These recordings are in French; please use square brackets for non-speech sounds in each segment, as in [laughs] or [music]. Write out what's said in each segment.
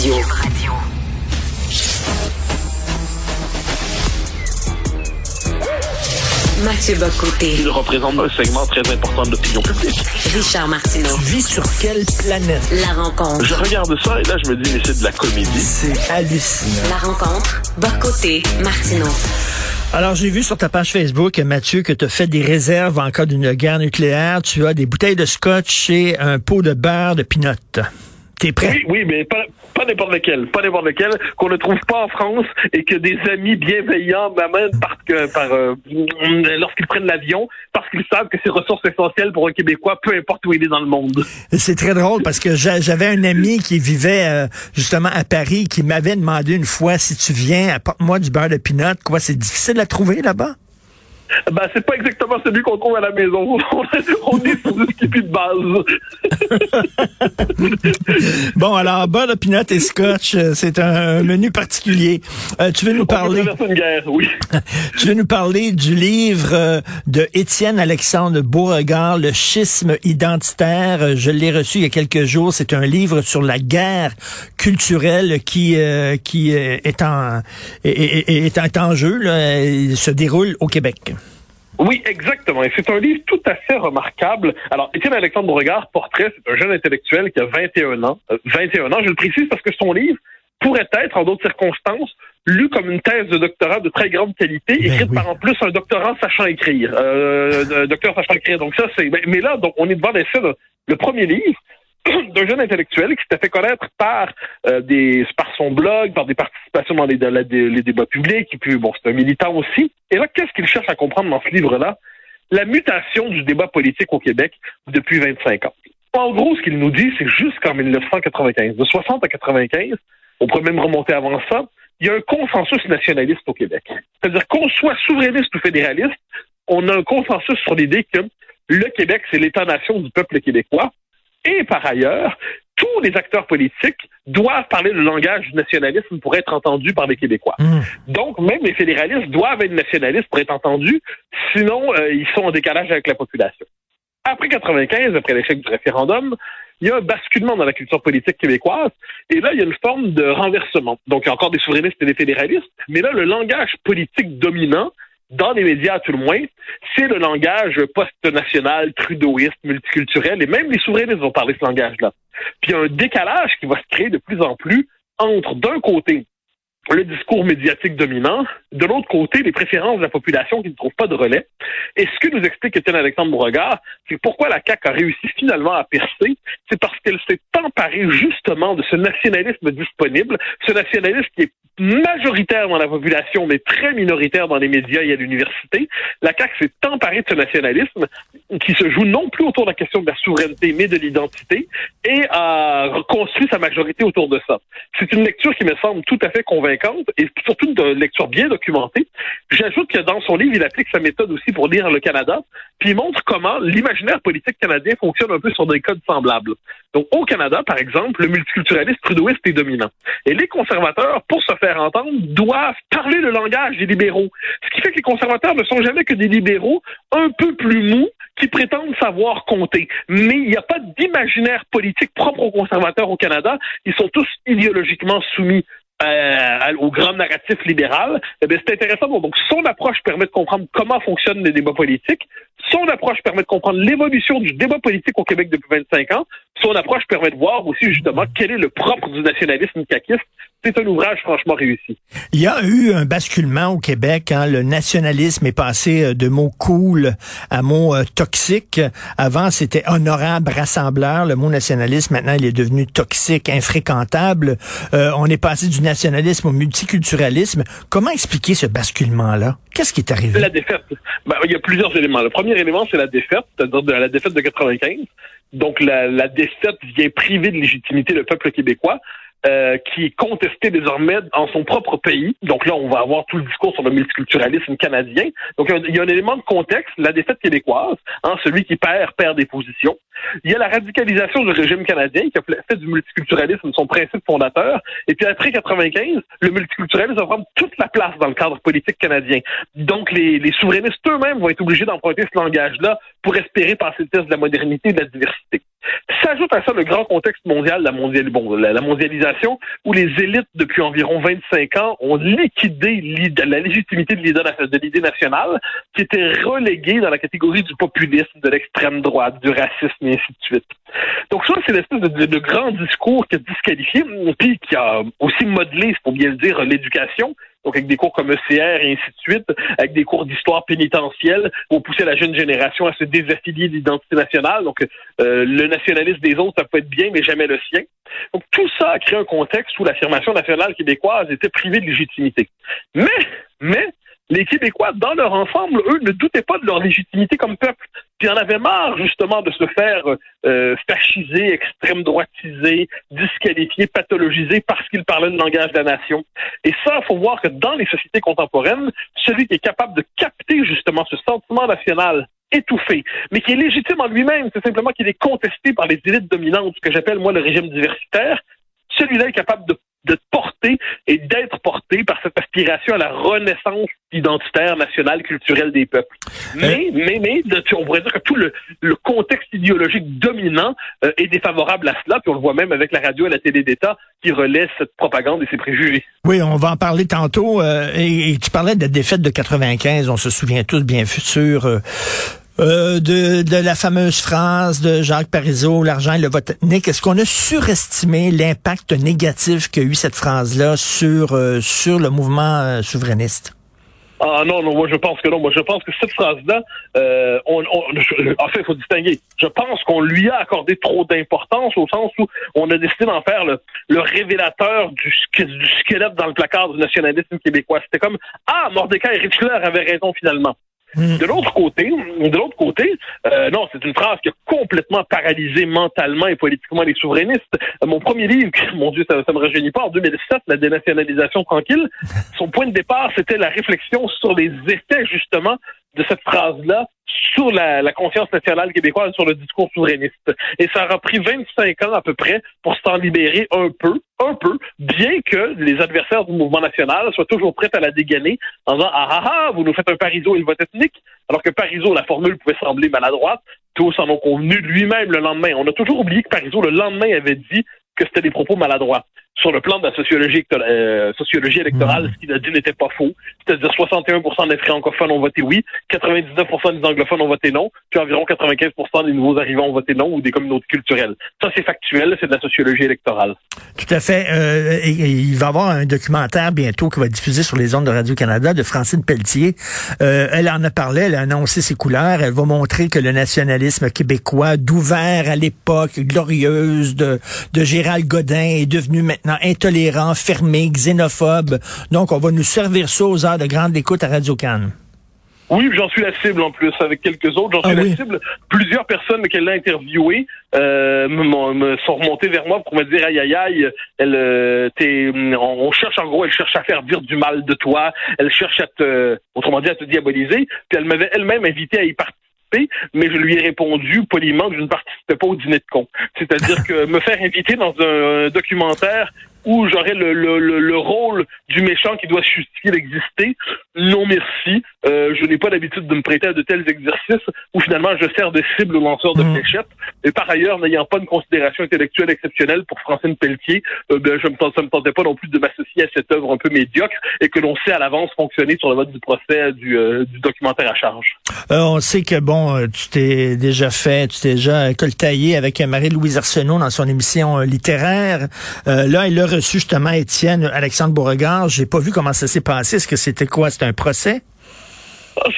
Radio. Mathieu Bocoté. Il représente un segment très important de l'opinion publique. Richard Martineau. Tu vis sur quelle planète? La rencontre. Je regarde ça et là, je me dis, mais c'est de la comédie. C'est hallucinant. La rencontre. Bocoté. Martineau. Alors, j'ai vu sur ta page Facebook, Mathieu, que tu as fait des réserves en cas d'une guerre nucléaire. Tu as des bouteilles de scotch et un pot de beurre de pinot. T'es prêt? Oui, oui, mais pas, pas n'importe lequel. Pas n'importe lequel, qu'on ne trouve pas en France et que des amis bienveillants m'amènent parce que, par, euh, lorsqu'ils prennent l'avion, parce qu'ils savent que c'est ressources essentielles pour un Québécois, peu importe où il est dans le monde. C'est très drôle parce que j'a- j'avais un ami qui vivait euh, justement à Paris qui m'avait demandé une fois si tu viens, apporte-moi du beurre de pinot. Quoi, c'est difficile à trouver là-bas? Ben, c'est pas exactement celui qu'on trouve à la maison. [laughs] On est sur du skippy de base. [laughs] Bon, alors, de pinot et scotch, euh, c'est un menu particulier. Euh, tu veux nous parler? une guerre, oui. [laughs] Tu veux nous parler du livre euh, de Étienne Alexandre Beauregard, Le schisme identitaire. Je l'ai reçu il y a quelques jours. C'est un livre sur la guerre culturelle qui euh, qui est en est, est- est- est en jeu. Là. Il se déroule au Québec. Oui, exactement. Et c'est un livre tout à fait remarquable. Alors, Étienne Alexandre Beauregard, Portrait, c'est un jeune intellectuel qui a 21 ans. Euh, 21 ans, je le précise parce que son livre pourrait être, en d'autres circonstances, lu comme une thèse de doctorat de très grande qualité, Ben écrite oui. par en plus un doctorant sachant écrire. Euh, [laughs] un docteur sachant écrire. Donc ça, c'est... Mais, mais là, donc, on est devant l'essai de le premier livre [coughs] d'un jeune intellectuel qui s'était fait connaître par euh, des par son blog, par des participations dans les, les débats publics, et puis bon, c'est un militant aussi. Et là, qu'est-ce qu'il cherche à comprendre dans ce livre-là? La mutation du débat politique au Québec depuis 25 ans. En gros, ce qu'il nous dit, c'est jusqu'en 1995, de 60 à 95, on pourrait même remonter avant ça, il y a un consensus nationaliste au Québec. C'est-à-dire qu'on soit souverainiste ou fédéraliste, on a un consensus sur l'idée que le Québec, c'est l'État-nation du peuple québécois. Et par ailleurs, tous les acteurs politiques doivent parler le langage du nationalisme pour être entendus par les Québécois. Hum. Donc, même les fédéralistes doivent être nationalistes pour être entendus, sinon euh, ils sont en décalage avec la population. Après 95, après l'échec du référendum, il y a un basculement dans la culture politique québécoise, et là, il y a une forme de renversement. Donc, il y a encore des souverainistes et des fédéralistes, mais là, le langage politique dominant, dans les médias à tout le moins, c'est le langage post-national, trudeauiste, multiculturel, et même les souverainistes vont parler ce langage-là. Puis il y a un décalage qui va se créer de plus en plus entre, d'un côté, le discours médiatique dominant, de l'autre côté, les préférences de la population qui ne trouvent pas de relais. Et ce que nous explique Étienne Alexandre Beauregard, c'est pourquoi la CAQ a réussi finalement à percer, c'est parce qu'elle s'est emparée justement de ce nationalisme disponible, ce nationalisme qui est majoritaire dans la population, mais très minoritaire dans les médias et à l'université. La CAQ s'est emparée de ce nationalisme qui se joue non plus autour de la question de la souveraineté, mais de l'identité, et a reconstruit sa majorité autour de ça. C'est une lecture qui me semble tout à fait convaincante et surtout une lecture bien documentée. J'ajoute que dans son livre, il applique sa méthode aussi pour lire le Canada, puis il montre comment l'imaginaire politique canadien fonctionne un peu sur des codes semblables. Donc au Canada, par exemple, le multiculturalisme trudeauiste est dominant. Et les conservateurs, pour se faire entendre, doivent parler le langage des libéraux. Ce qui fait que les conservateurs ne sont jamais que des libéraux un peu plus mous qui prétendent savoir compter. Mais il n'y a pas d'imaginaire politique propre aux conservateurs au Canada. Ils sont tous idéologiquement soumis euh, au grand narratif libéral. Eh c'est intéressant. Donc, son approche permet de comprendre comment fonctionnent les débats politiques. Son approche permet de comprendre l'évolution du débat politique au Québec depuis 25 ans. Son approche permet de voir aussi, justement, quel est le propre du nationalisme caquiste. C'est un ouvrage franchement réussi. Il y a eu un basculement au Québec. Hein. Le nationalisme est passé euh, de mots cool à mots euh, toxiques. Avant, c'était honorable, rassembleur. Le mot nationalisme, maintenant, il est devenu toxique, infréquentable. Euh, on est passé du nationalisme au multiculturalisme. Comment expliquer ce basculement-là? Qu'est-ce qui est arrivé? La défaite. Ben, il y a plusieurs éléments. Le premier élément, c'est la défaite, c'est-à-dire de la défaite de 95. Donc, la, la défaite vient priver de légitimité le peuple québécois. Euh, qui est contesté désormais en son propre pays. Donc là, on va avoir tout le discours sur le multiculturalisme canadien. Donc il y a un élément de contexte, la défaite québécoise, hein, celui qui perd, perd des positions. Il y a la radicalisation du régime canadien qui a fait du multiculturalisme son principe fondateur. Et puis après 95, le multiculturalisme va prendre toute la place dans le cadre politique canadien. Donc les, les souverainistes eux-mêmes vont être obligés d'emprunter ce langage-là pour espérer passer le test de la modernité et de la diversité. S'ajoute à ça le grand contexte mondial, la, la, mondialisation, où les élites, depuis environ 25 ans, ont liquidé la légitimité de l'idée nationale, qui était reléguée dans la catégorie du populisme, de l'extrême droite, du racisme, et ainsi de suite. Donc ça, c'est l'espèce de, de, grand discours qui a disqualifié, puis qui a aussi modelé, pour bien le dire, l'éducation, donc avec des cours comme ECR et ainsi de suite, avec des cours d'histoire pénitentielle pour pousser la jeune génération à se désaffilier de l'identité nationale. Donc euh, le nationalisme des autres, ça peut être bien, mais jamais le sien. Donc tout ça a créé un contexte où l'affirmation nationale québécoise était privée de légitimité. Mais, mais, les Québécois, dans leur ensemble, eux, ne doutaient pas de leur légitimité comme peuple. Puis en avaient marre, justement, de se faire euh, fasciser, extrême droitiser, disqualifier, pathologiser parce qu'ils parlaient le langage de la nation. Et ça, il faut voir que dans les sociétés contemporaines, celui qui est capable de capter justement ce sentiment national étouffé, mais qui est légitime en lui-même, c'est simplement qu'il est contesté par les élites dominantes, ce que j'appelle moi le régime diversitaire, celui-là est capable de de porter et d'être porté par cette aspiration à la renaissance identitaire, nationale, culturelle des peuples. Euh. Mais, mais, mais, on pourrait dire que tout le, contexte idéologique dominant euh, est défavorable à cela, puis on le voit même avec la radio et la télé d'État qui relaient cette propagande et ces préjugés. Oui, on va en parler tantôt. Euh, et, tu parlais de la défaite de 95, on se souvient tous bien sûr. Euh, de, de, la fameuse phrase de Jacques Parizeau, l'argent et le vote ethnique. Est-ce qu'on a surestimé l'impact négatif qu'a eu cette phrase-là sur, euh, sur le mouvement euh, souverainiste? Ah non, non, moi je pense que non. Moi je pense que cette phrase-là, euh, on, en fait, il faut distinguer. Je pense qu'on lui a accordé trop d'importance au sens où on a décidé d'en faire le, le révélateur du, du, squelette dans le placard du nationalisme québécois. C'était comme Ah, Mordecai Richler avait raison finalement. De l'autre côté, de l'autre côté, euh, non, c'est une phrase qui a complètement paralysé mentalement et politiquement les souverainistes. Mon premier livre, [laughs] mon Dieu, ça, ne me rajeunit pas, en 2007, la dénationalisation tranquille. Son point de départ, c'était la réflexion sur les effets justement de cette phrase-là sur la, la, conscience nationale québécoise, sur le discours souverainiste. Et ça aura pris 25 ans à peu près pour s'en libérer un peu, un peu, bien que les adversaires du mouvement national soient toujours prêts à la dégainer en disant ah ah ah, vous nous faites un Parizeau et le vote ethnique, alors que Parizeau, la formule pouvait sembler maladroite. Tous en ont convenu lui-même le lendemain. On a toujours oublié que Parizeau, le lendemain, avait dit que c'était des propos maladroits sur le plan de la sociologie, euh, sociologie électorale, hmm. ce qu'il a dit n'était pas faux. C'est-à-dire 61% des francophones ont voté oui, 99% des anglophones ont voté non, puis environ 95% des nouveaux arrivants ont voté non ou des communautés culturelles. Ça, c'est factuel, c'est de la sociologie électorale. Tout à fait. Euh, il va y avoir un documentaire bientôt qui va être diffusé sur les ondes de Radio-Canada de Francine Pelletier. Euh, elle en a parlé, elle a annoncé ses couleurs. Elle va montrer que le nationalisme québécois, d'ouvert à l'époque glorieuse de, de Gérald Godin, est devenu maintenant intolérant, fermé, xénophobe. Donc, on va nous servir ça aux heures de grande écoute à Radio Cannes. Oui, j'en suis la cible en plus avec quelques autres. J'en suis ah la cible. Plusieurs personnes qu'elle a interviewées euh, me, sont remontées vers moi pour me dire aïe aïe aïe. Elle, euh, on, cherche en gros, elle cherche à faire dire du mal de toi. Elle cherche à te, autrement dit, à te diaboliser. Puis elle m'avait elle-même invité à y participer mais je lui ai répondu poliment que je ne participais pas au dîner de con. C'est-à-dire que me faire inviter dans un documentaire où j'aurais le, le, le, rôle du méchant qui doit justifier d'exister. Non, merci. Euh, je n'ai pas l'habitude de me prêter à de tels exercices où finalement je sers de cible au lanceur de mmh. fléchettes. Et par ailleurs, n'ayant pas une considération intellectuelle exceptionnelle pour Francine Pelletier, euh, ben, je me, ça me tentait pas non plus de m'associer à cette œuvre un peu médiocre et que l'on sait à l'avance fonctionner sur le mode du procès du, euh, du documentaire à charge. Euh, on sait que, bon, tu t'es déjà fait, tu t'es déjà coltaillé avec Marie-Louise Arsenault dans son émission littéraire. là, elle a reçu justement Étienne Alexandre Beauregard. J'ai pas vu comment ça s'est passé. Est-ce que c'était quoi? C'était un procès?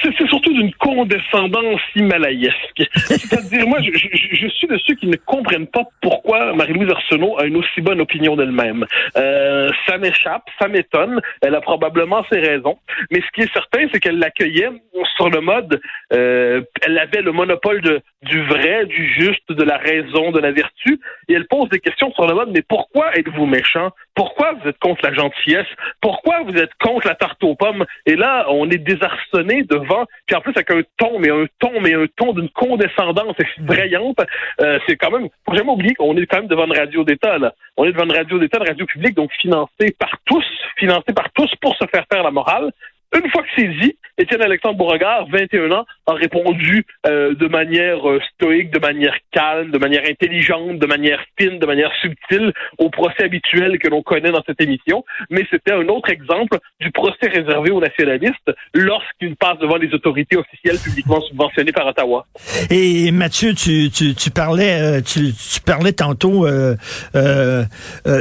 C'est surtout d'une condescendance himalayesque. [laughs] C'est-à-dire, moi, je, je, suis de ceux qui ne comprennent pas pourquoi Marie-Louise Arsenault a une aussi bonne opinion d'elle-même. Euh, ça m'échappe, ça m'étonne. Elle a probablement ses raisons. Mais ce qui est certain, c'est qu'elle l'accueillait sur le mode, euh, elle avait le monopole de, du vrai, du juste, de la raison, de la vertu. Et elle pose des questions sur le mode, mais pourquoi êtes-vous méchant? Pourquoi vous êtes contre la gentillesse? Pourquoi vous êtes contre la tarte aux pommes? Et là, on est désarçonné devant, puis en plus avec un ton, mais un ton, mais un ton d'une condescendance effrayante. Euh, c'est quand même, faut jamais oublier qu'on est quand même devant une radio d'État, là. On est devant une radio d'État, une radio publique, donc financée par tous, financée par tous pour se faire faire la morale. Une fois que c'est dit, Étienne Alexandre Beauregard, 21 ans, a répondu euh, de manière euh, stoïque, de manière calme, de manière intelligente, de manière fine, de manière subtile au procès habituel que l'on connaît dans cette émission. Mais c'était un autre exemple du procès réservé aux nationalistes lorsqu'il passe devant les autorités officielles publiquement subventionnées par Ottawa. Et Mathieu, tu, tu, tu parlais, euh, tu, tu, parlais tantôt euh, de,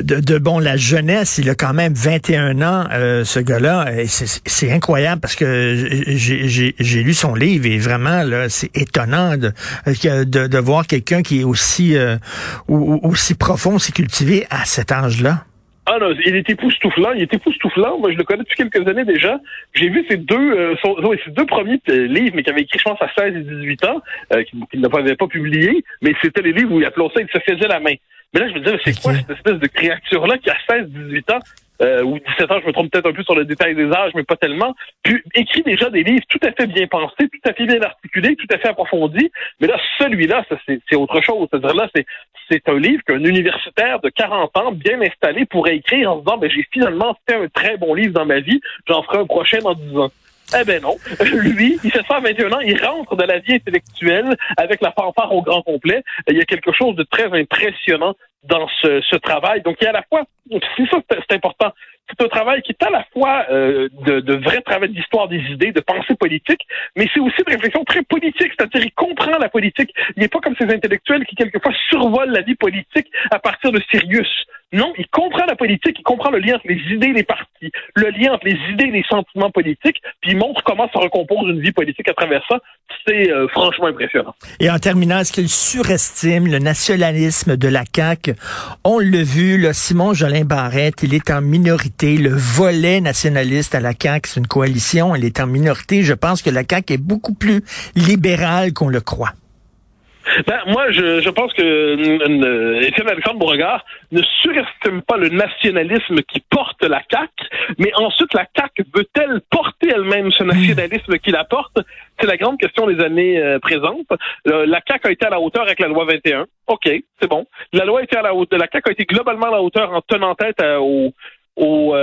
de, bon la jeunesse. Il a quand même 21 ans, ce gars-là. C'est incroyable parce que j'ai lu son livre et vraiment là, c'est étonnant de, de, de, voir quelqu'un qui est aussi aussi profond, aussi cultivé à cet âge-là. Ah non, il est époustouflant, il est époustouflant. Moi, je le connais depuis quelques années déjà. J'ai vu ses deux, euh, son, ses deux premiers euh, livres, mais qu'il avait écrit, je pense, à 16 et 18 ans, euh, qu'il n'avait pas publié, mais c'était les livres où il appelait ça, il se faisait la main. Mais là, je me disais, c'est quoi cette espèce de créature-là qui a 16, 18 ans, euh, ou 17 ans, je me trompe peut-être un peu sur le détail des âges, mais pas tellement, puis écrit déjà des livres tout à fait bien pensés, tout à fait bien articulés, tout à fait approfondis. Mais là, celui-là, c'est autre chose. C'est-à-dire là, c'est un livre qu'un universitaire de 40 ans, bien installé, pourrait écrire en se disant, ben, j'ai finalement fait un très bon livre dans ma vie, j'en ferai un prochain dans 10 ans. Eh ben non. [laughs] Lui, il fait ça à 21 ans, il rentre dans la vie intellectuelle avec la fanfare au grand complet. Il y a quelque chose de très impressionnant dans ce, ce travail. Donc, il y a à la fois, c'est ça, c'est important, c'est un travail qui est à la fois euh, de, de, vrai travail d'histoire des idées, de pensée politique, mais c'est aussi une réflexion très politique, c'est-à-dire il comprend la politique. Il n'est pas comme ces intellectuels qui quelquefois survolent la vie politique à partir de Sirius. Non, il comprend la politique, il comprend le lien entre les idées les partis, le lien entre les idées et les sentiments politiques, puis il montre comment se recompose une vie politique à travers ça. C'est euh, franchement impressionnant. Et en terminant, est-ce qu'il surestime le nationalisme de la CAQ? On l'a vu, là, Simon Jolin Barrette, il est en minorité. Le volet nationaliste à la CAQ, c'est une coalition, elle est en minorité. Je pense que la CAQ est beaucoup plus libérale qu'on le croit. Ben, moi, je, je pense que euh, Étienne Alexandre Beauregard ne surestime pas le nationalisme qui porte la CAQ, mais ensuite, la CAQ veut-elle porter elle-même ce nationalisme qui la porte? C'est la grande question des années euh, présentes. la CAQ a été à la hauteur avec la loi 21. OK, c'est bon. La loi a été à la hauteur. La CAQ a été globalement à la hauteur en tenant tête euh, au, au,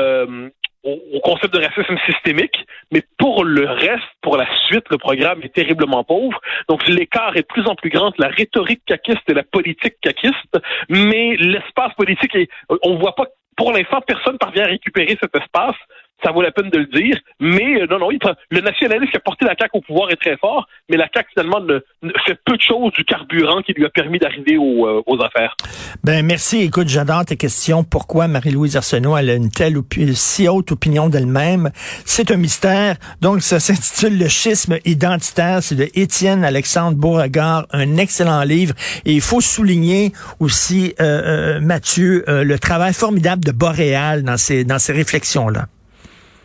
au, concept de racisme systémique, mais pour le reste, pour la suite, le programme est terriblement pauvre. Donc l'écart est de plus en plus grand entre la rhétorique caquiste et la politique caquiste, mais l'espace politique, est, on voit pas, pour l'instant, personne parvient à récupérer cet espace ça vaut la peine de le dire. Mais euh, non, non, le nationalisme qui a porté la CAQ au pouvoir est très fort, mais la CAQ finalement ne, fait peu de choses du carburant qui lui a permis d'arriver aux, euh, aux, affaires. Ben merci. Écoute, j'adore tes questions. Pourquoi Marie-Louise Arsenault a une telle si haute opinion d'elle-même? C'est un mystère. Donc ça [laughs] s'intitule Le schisme identitaire. C'est de Étienne Alexandre Beauregard, un excellent livre. Et il faut souligner aussi, euh, Mathieu, le travail formidable de Boréal dans ces dans ces réflexions là.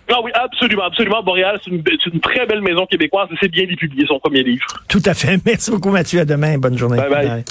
Ah oui, absolument, absolument. Boréal, c'est une, une, très belle maison québécoise et c'est bien d'y publier son premier livre. Tout à fait. Merci beaucoup, Mathieu. À demain. Bonne journée. bye. bye.